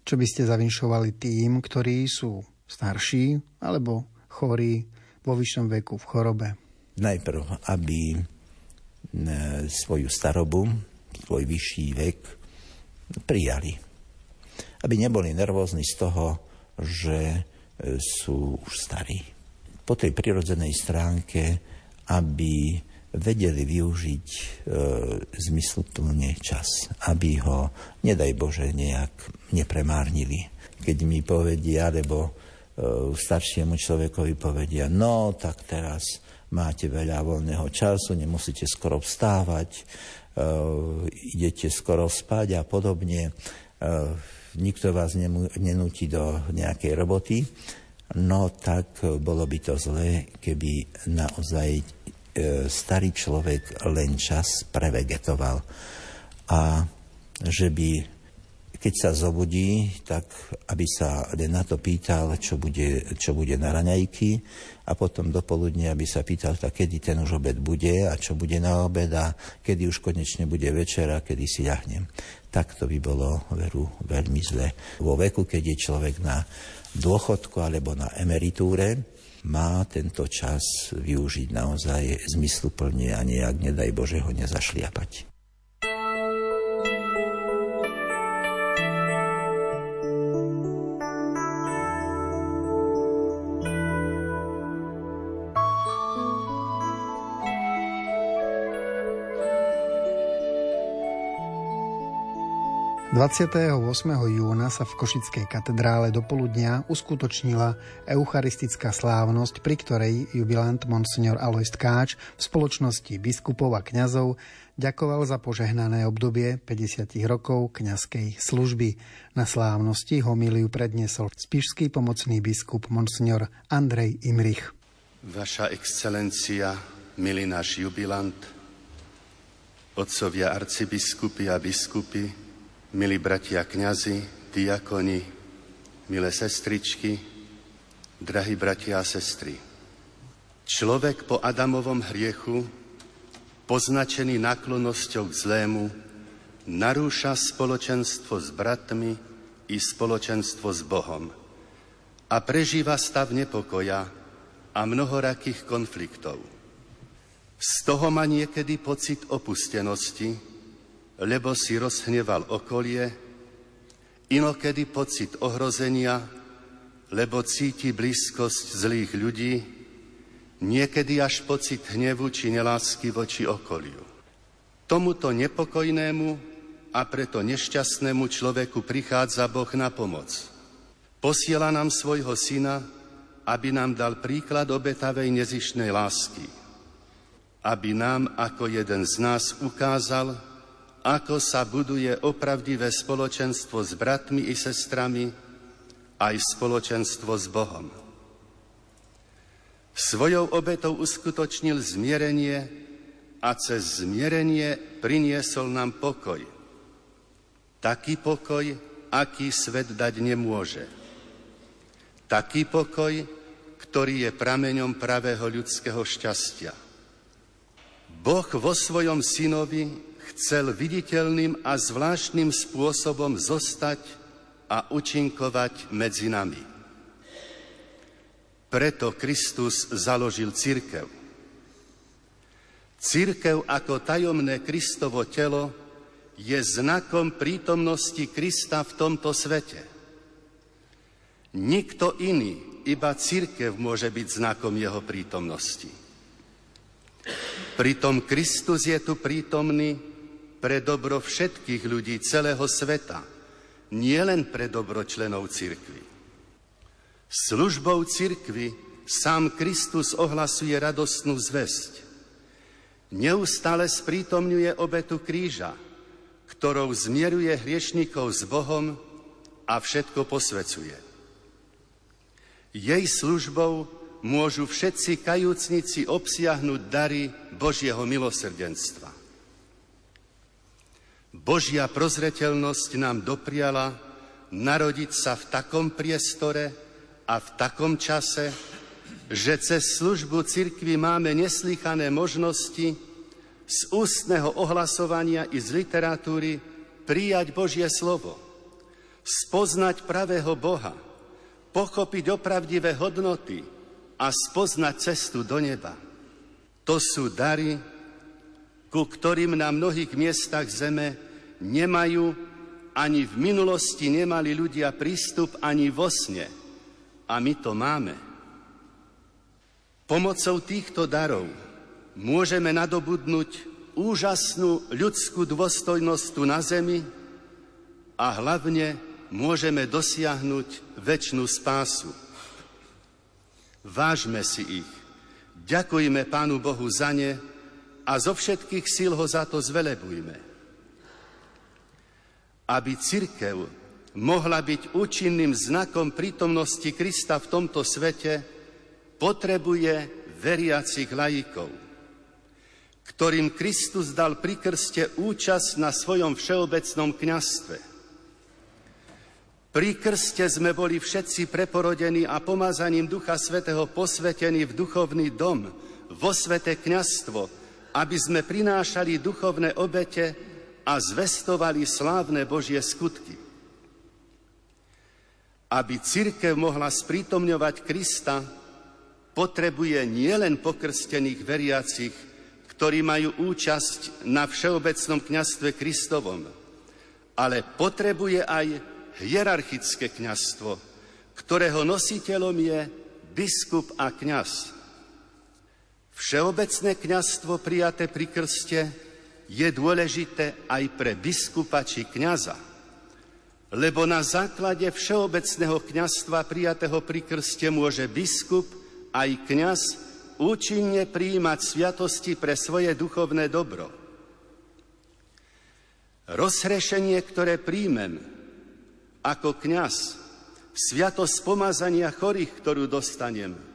Čo by ste zavinšovali tým, ktorí sú starší alebo chorí vo vyššom veku v chorobe?
Najprv, aby e, svoju starobu, svoj vyšší vek prijali. Aby neboli nervózni z toho, že e, sú už starí. Po tej prirodzenej stránke, aby vedeli využiť e, zmysluplne čas, aby ho, nedaj Bože, nejak nepremárnili. Keď mi povedia, alebo e, staršiemu človekovi povedia, no tak teraz máte veľa voľného času, nemusíte skoro vstávať, e, idete skoro spať a podobne. E, nikto vás nemu, nenúti do nejakej roboty. No tak bolo by to zlé, keby naozaj starý človek len čas prevegetoval. A že by keď sa zobudí, tak aby sa na to pýtal, čo bude, čo bude na raňajky a potom do poludnia aby sa pýtal, tak kedy ten už obed bude a čo bude na obed a kedy už konečne bude večera, kedy si ľahnem. Tak to by bolo veru veľmi zle. Vo veku, keď je človek na dôchodku alebo na emeritúre, má tento čas využiť naozaj zmysluplne a nejak, nedaj Bože, ho nezašliapať.
28. júna sa v Košickej katedrále do poludnia uskutočnila eucharistická slávnosť, pri ktorej jubilant Monsignor Alois Káč v spoločnosti biskupov a kňazov ďakoval za požehnané obdobie 50 rokov kňazskej služby. Na slávnosti homíliu predniesol spišský pomocný biskup Monsignor Andrej Imrich.
Vaša excelencia, milý náš jubilant, otcovia arcibiskupy a biskupy, milí bratia kňazi, diakoni, milé sestričky, drahí bratia a sestry. Človek po Adamovom hriechu, poznačený naklonosťou k zlému, narúša spoločenstvo s bratmi i spoločenstvo s Bohom a prežíva stav nepokoja a mnohorakých konfliktov. Z toho má niekedy pocit opustenosti, lebo si rozhneval okolie, inokedy pocit ohrozenia, lebo cíti blízkosť zlých ľudí, niekedy až pocit hnevu či nelásky voči okoliu. Tomuto nepokojnému a preto nešťastnému človeku prichádza Boh na pomoc. Posiela nám svojho syna, aby nám dal príklad obetavej nezišnej lásky. Aby nám ako jeden z nás ukázal, ako sa buduje opravdivé spoločenstvo s bratmi i sestrami, aj spoločenstvo s Bohom. Svojou obetou uskutočnil zmierenie a cez zmierenie priniesol nám pokoj. Taký pokoj, aký svet dať nemôže. Taký pokoj, ktorý je prameňom pravého ľudského šťastia. Boh vo svojom synovi chcel viditeľným a zvláštnym spôsobom zostať a účinkovať medzi nami. Preto Kristus založil církev. Církev ako tajomné Kristovo telo je znakom prítomnosti Krista v tomto svete. Nikto iný, iba církev môže byť znakom jeho prítomnosti. Pritom Kristus je tu prítomný pre dobro všetkých ľudí celého sveta, nie len pre dobro členov cirkvy. Službou cirkvy sám Kristus ohlasuje radostnú zväzť. Neustále sprítomňuje obetu kríža, ktorou zmieruje hriešnikov s Bohom a všetko posvecuje. Jej službou môžu všetci kajúcnici obsiahnuť dary Božieho milosrdenstva. Božia prozreteľnosť nám dopriala narodiť sa v takom priestore a v takom čase, že cez službu cirkvi máme neslychané možnosti z ústneho ohlasovania i z literatúry prijať Božie slovo, spoznať pravého Boha, pochopiť opravdivé hodnoty a spoznať cestu do neba. To sú dary, ku ktorým na mnohých miestach zeme nemajú ani v minulosti nemali ľudia prístup ani vo sne. A my to máme. Pomocou týchto darov môžeme nadobudnúť úžasnú ľudskú dôstojnosť tu na zemi a hlavne môžeme dosiahnuť väčšnú spásu. Vážme si ich, ďakujme Pánu Bohu za ne, a zo všetkých síl ho za to zvelebujme. Aby církev mohla byť účinným znakom prítomnosti Krista v tomto svete, potrebuje veriacich lajikov, ktorým Kristus dal pri krste účasť na svojom všeobecnom kňastve. Pri krste sme boli všetci preporodení a pomazaním Ducha Svetého posvetení v duchovný dom, vo svete kňastvo, aby sme prinášali duchovné obete a zvestovali slávne Božie skutky. Aby církev mohla sprítomňovať Krista, potrebuje nielen pokrstených veriacich, ktorí majú účasť na všeobecnom kňastve Kristovom, ale potrebuje aj hierarchické kňazstvo, ktorého nositeľom je biskup a kňaz. Všeobecné kňazstvo prijaté pri krste je dôležité aj pre biskupa či kňaza, lebo na základe všeobecného kňazstva prijatého pri krste môže biskup aj kňaz účinne prijímať sviatosti pre svoje duchovné dobro. Rozhrešenie, ktoré príjmem, ako kňaz, sviatosť pomazania chorých, ktorú dostanem,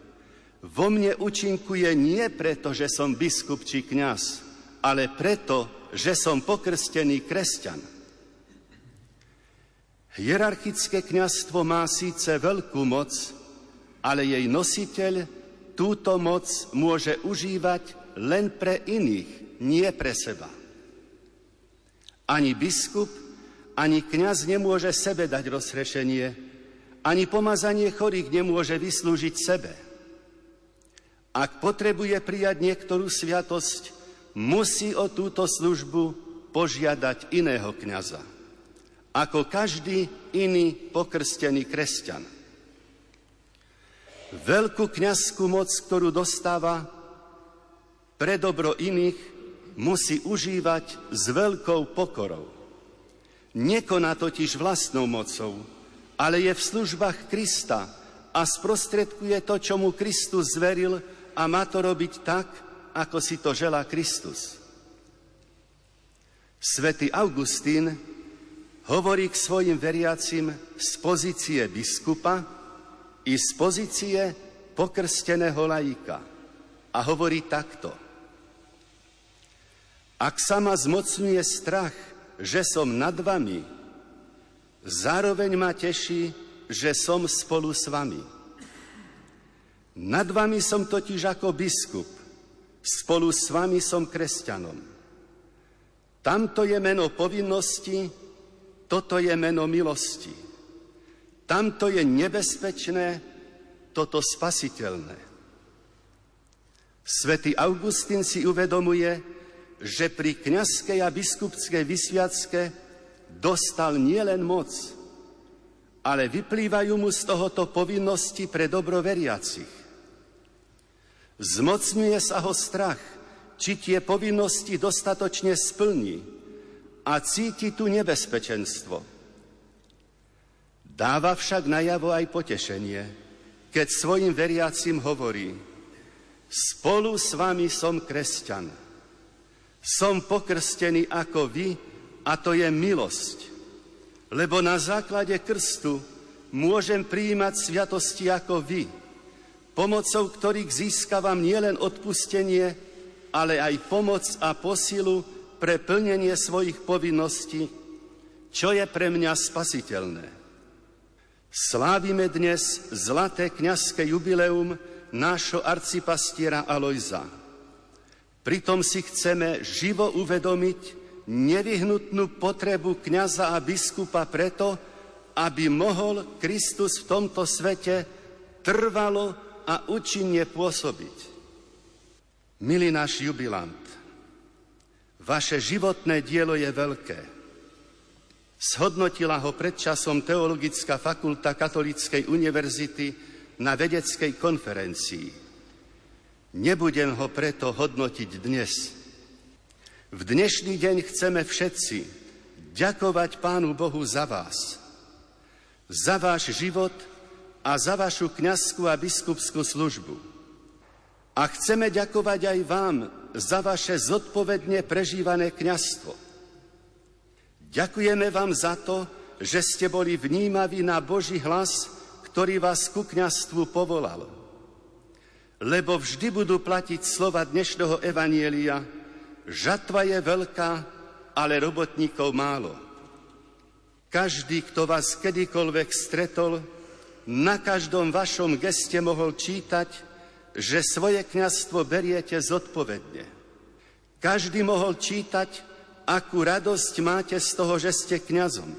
vo mne účinkuje nie preto, že som biskup či kňaz, ale preto, že som pokrstený kresťan. Hierarchické kňazstvo má síce veľkú moc, ale jej nositeľ túto moc môže užívať len pre iných, nie pre seba. Ani biskup, ani kňaz nemôže sebe dať rozhrešenie, ani pomazanie chorých nemôže vyslúžiť sebe. Ak potrebuje prijať niektorú sviatosť, musí o túto službu požiadať iného kňaza, ako každý iný pokrstený kresťan. Veľkú kňazskú moc, ktorú dostáva pre dobro iných, musí užívať s veľkou pokorou. Nekoná totiž vlastnou mocou, ale je v službách Krista a sprostredkuje to, čo mu Kristus zveril a má to robiť tak, ako si to želá Kristus. Svetý Augustín hovorí k svojim veriacim z pozície biskupa i z pozície pokrsteného laika a hovorí takto. Ak sa ma zmocňuje strach, že som nad vami, zároveň ma teší, že som spolu s vami. Nad vami som totiž ako biskup, spolu s vami som kresťanom. Tamto je meno povinnosti, toto je meno milosti. Tamto je nebezpečné, toto spasiteľné. Svetý Augustín si uvedomuje, že pri kňazskej a biskupskej vysviacke dostal nielen moc, ale vyplývajú mu z tohoto povinnosti pre dobro veriacich. Zmocňuje sa ho strach, či tie povinnosti dostatočne splní a cíti tu nebezpečenstvo. Dáva však najavo aj potešenie, keď svojim veriacim hovorí, spolu s vami som kresťan. Som pokrstený ako vy a to je milosť. Lebo na základe krstu môžem prijímať sviatosti ako vy, pomocou ktorých získavam nielen odpustenie, ale aj pomoc a posilu pre plnenie svojich povinností, čo je pre mňa spasiteľné. Slávime dnes zlaté kňazské jubileum nášho arcipastiera Alojza. Pritom si chceme živo uvedomiť nevyhnutnú potrebu kňaza a biskupa preto, aby mohol Kristus v tomto svete trvalo a účinne pôsobiť. Milý náš jubilant, vaše životné dielo je veľké. Shodnotila ho predčasom Teologická fakulta Katolíckej univerzity na vedeckej konferencii. Nebudem ho preto hodnotiť dnes. V dnešný deň chceme všetci ďakovať Pánu Bohu za vás, za váš život a za vašu kňazskú a biskupskú službu. A chceme ďakovať aj vám za vaše zodpovedne prežívané kňazstvo. Ďakujeme vám za to, že ste boli vnímaví na Boží hlas, ktorý vás ku kňazstvu povolal lebo vždy budú platiť slova dnešného evanielia. Žatva je veľká, ale robotníkov málo. Každý, kto vás kedykoľvek stretol, na každom vašom geste mohol čítať, že svoje kňazstvo beriete zodpovedne. Každý mohol čítať, akú radosť máte z toho, že ste kňazom.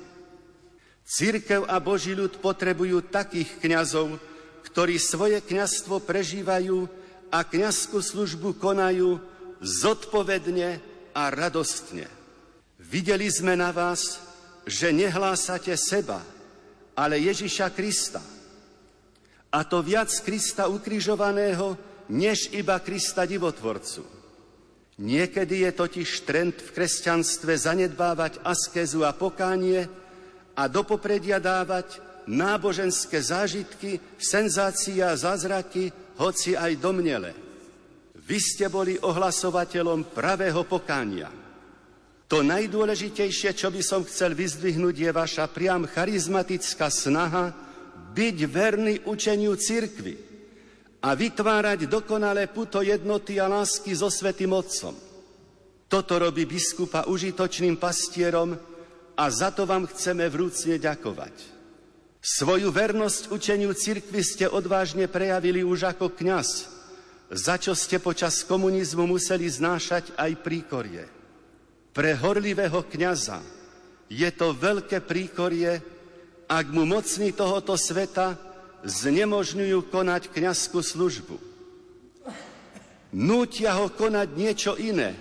Církev a Boží ľud potrebujú takých kňazov, ktorí svoje kňazstvo prežívajú a kňazskú službu konajú zodpovedne a radostne. Videli sme na vás, že nehlásate seba, ale Ježiša Krista. A to viac Krista ukrižovaného, než iba Krista divotvorcu. Niekedy je totiž trend v kresťanstve zanedbávať askezu a pokánie a do popredia dávať náboženské zážitky, senzácie a zázraky, hoci aj domnele. Vy ste boli ohlasovateľom pravého pokánia. To najdôležitejšie, čo by som chcel vyzdvihnúť, je vaša priam charizmatická snaha byť verný učeniu cirkvy a vytvárať dokonalé puto jednoty a lásky so Svetým Otcom. Toto robí biskupa užitočným pastierom a za to vám chceme vrúcne ďakovať. Svoju vernosť učeniu cirkvy ste odvážne prejavili už ako kňaz, za čo ste počas komunizmu museli znášať aj príkorie. Pre horlivého kniaza je to veľké príkorie, ak mu mocní tohoto sveta znemožňujú konať kniazskú službu. Nútia ho konať niečo iné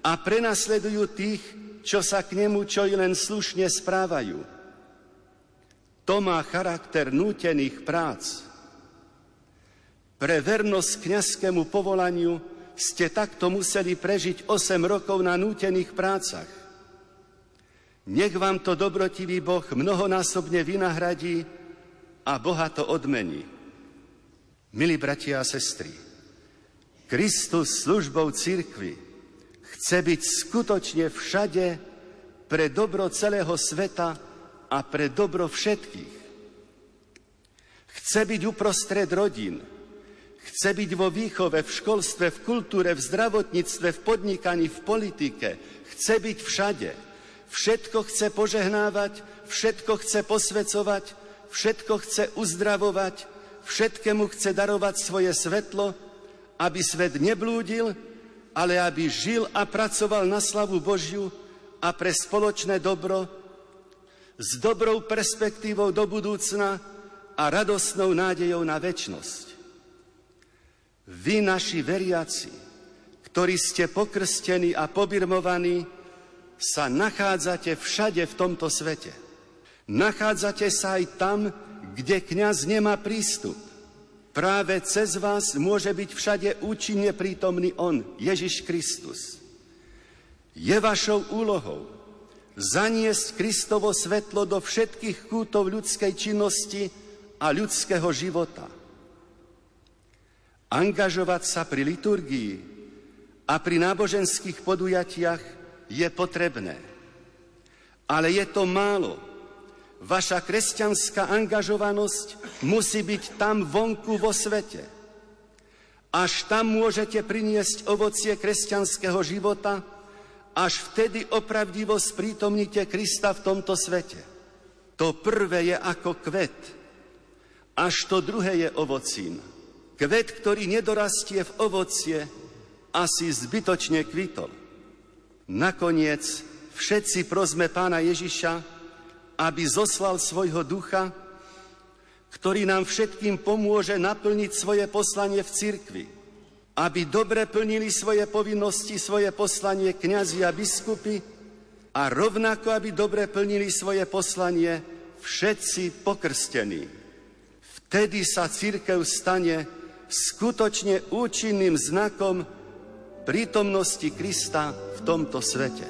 a prenasledujú tých, čo sa k nemu čo i len slušne správajú. To má charakter nútených prác. Pre vernosť kniazskému povolaniu ste takto museli prežiť 8 rokov na nútených prácach. Nech vám to dobrotivý Boh mnohonásobne vynahradí a Boha to odmení. Milí bratia a sestry, Kristus službou církvy chce byť skutočne všade pre dobro celého sveta a pre dobro všetkých. Chce byť uprostred rodín, Chce byť vo výchove, v školstve, v kultúre, v zdravotníctve, v podnikaní, v politike. Chce byť všade. Všetko chce požehnávať, všetko chce posvecovať, všetko chce uzdravovať, všetkému chce darovať svoje svetlo, aby svet neblúdil, ale aby žil a pracoval na slavu Božiu a pre spoločné dobro s dobrou perspektívou do budúcna a radosnou nádejou na väčnosť. Vy, naši veriaci, ktorí ste pokrstení a pobirmovaní, sa nachádzate všade v tomto svete. Nachádzate sa aj tam, kde kňaz nemá prístup. Práve cez vás môže byť všade účinne prítomný On, Ježiš Kristus. Je vašou úlohou zaniesť Kristovo svetlo do všetkých kútov ľudskej činnosti a ľudského života – Angažovať sa pri liturgii a pri náboženských podujatiach je potrebné. Ale je to málo. Vaša kresťanská angažovanosť musí byť tam vonku vo svete. Až tam môžete priniesť ovocie kresťanského života, až vtedy opravdivo sprítomnite Krista v tomto svete. To prvé je ako kvet, až to druhé je ovocím. Kvet, ktorý nedorastie v ovocie, asi zbytočne kvitol. Nakoniec všetci prosme pána Ježiša, aby zoslal svojho ducha, ktorý nám všetkým pomôže naplniť svoje poslanie v cirkvi, aby dobre plnili svoje povinnosti, svoje poslanie kňazi a biskupy a rovnako, aby dobre plnili svoje poslanie všetci pokrstení. Vtedy sa církev stane skutočne účinným znakom prítomnosti Krista v tomto svete.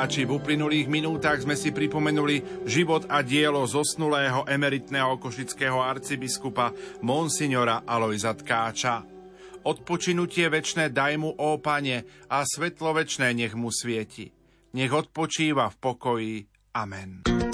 Poslucháči, v uplynulých minútach sme si pripomenuli život a dielo zosnulého emeritného košického arcibiskupa Monsignora Alojza Tkáča. Odpočinutie večné daj mu, ó pane, a svetlo večné nech mu svieti. Nech odpočíva v pokoji. Amen.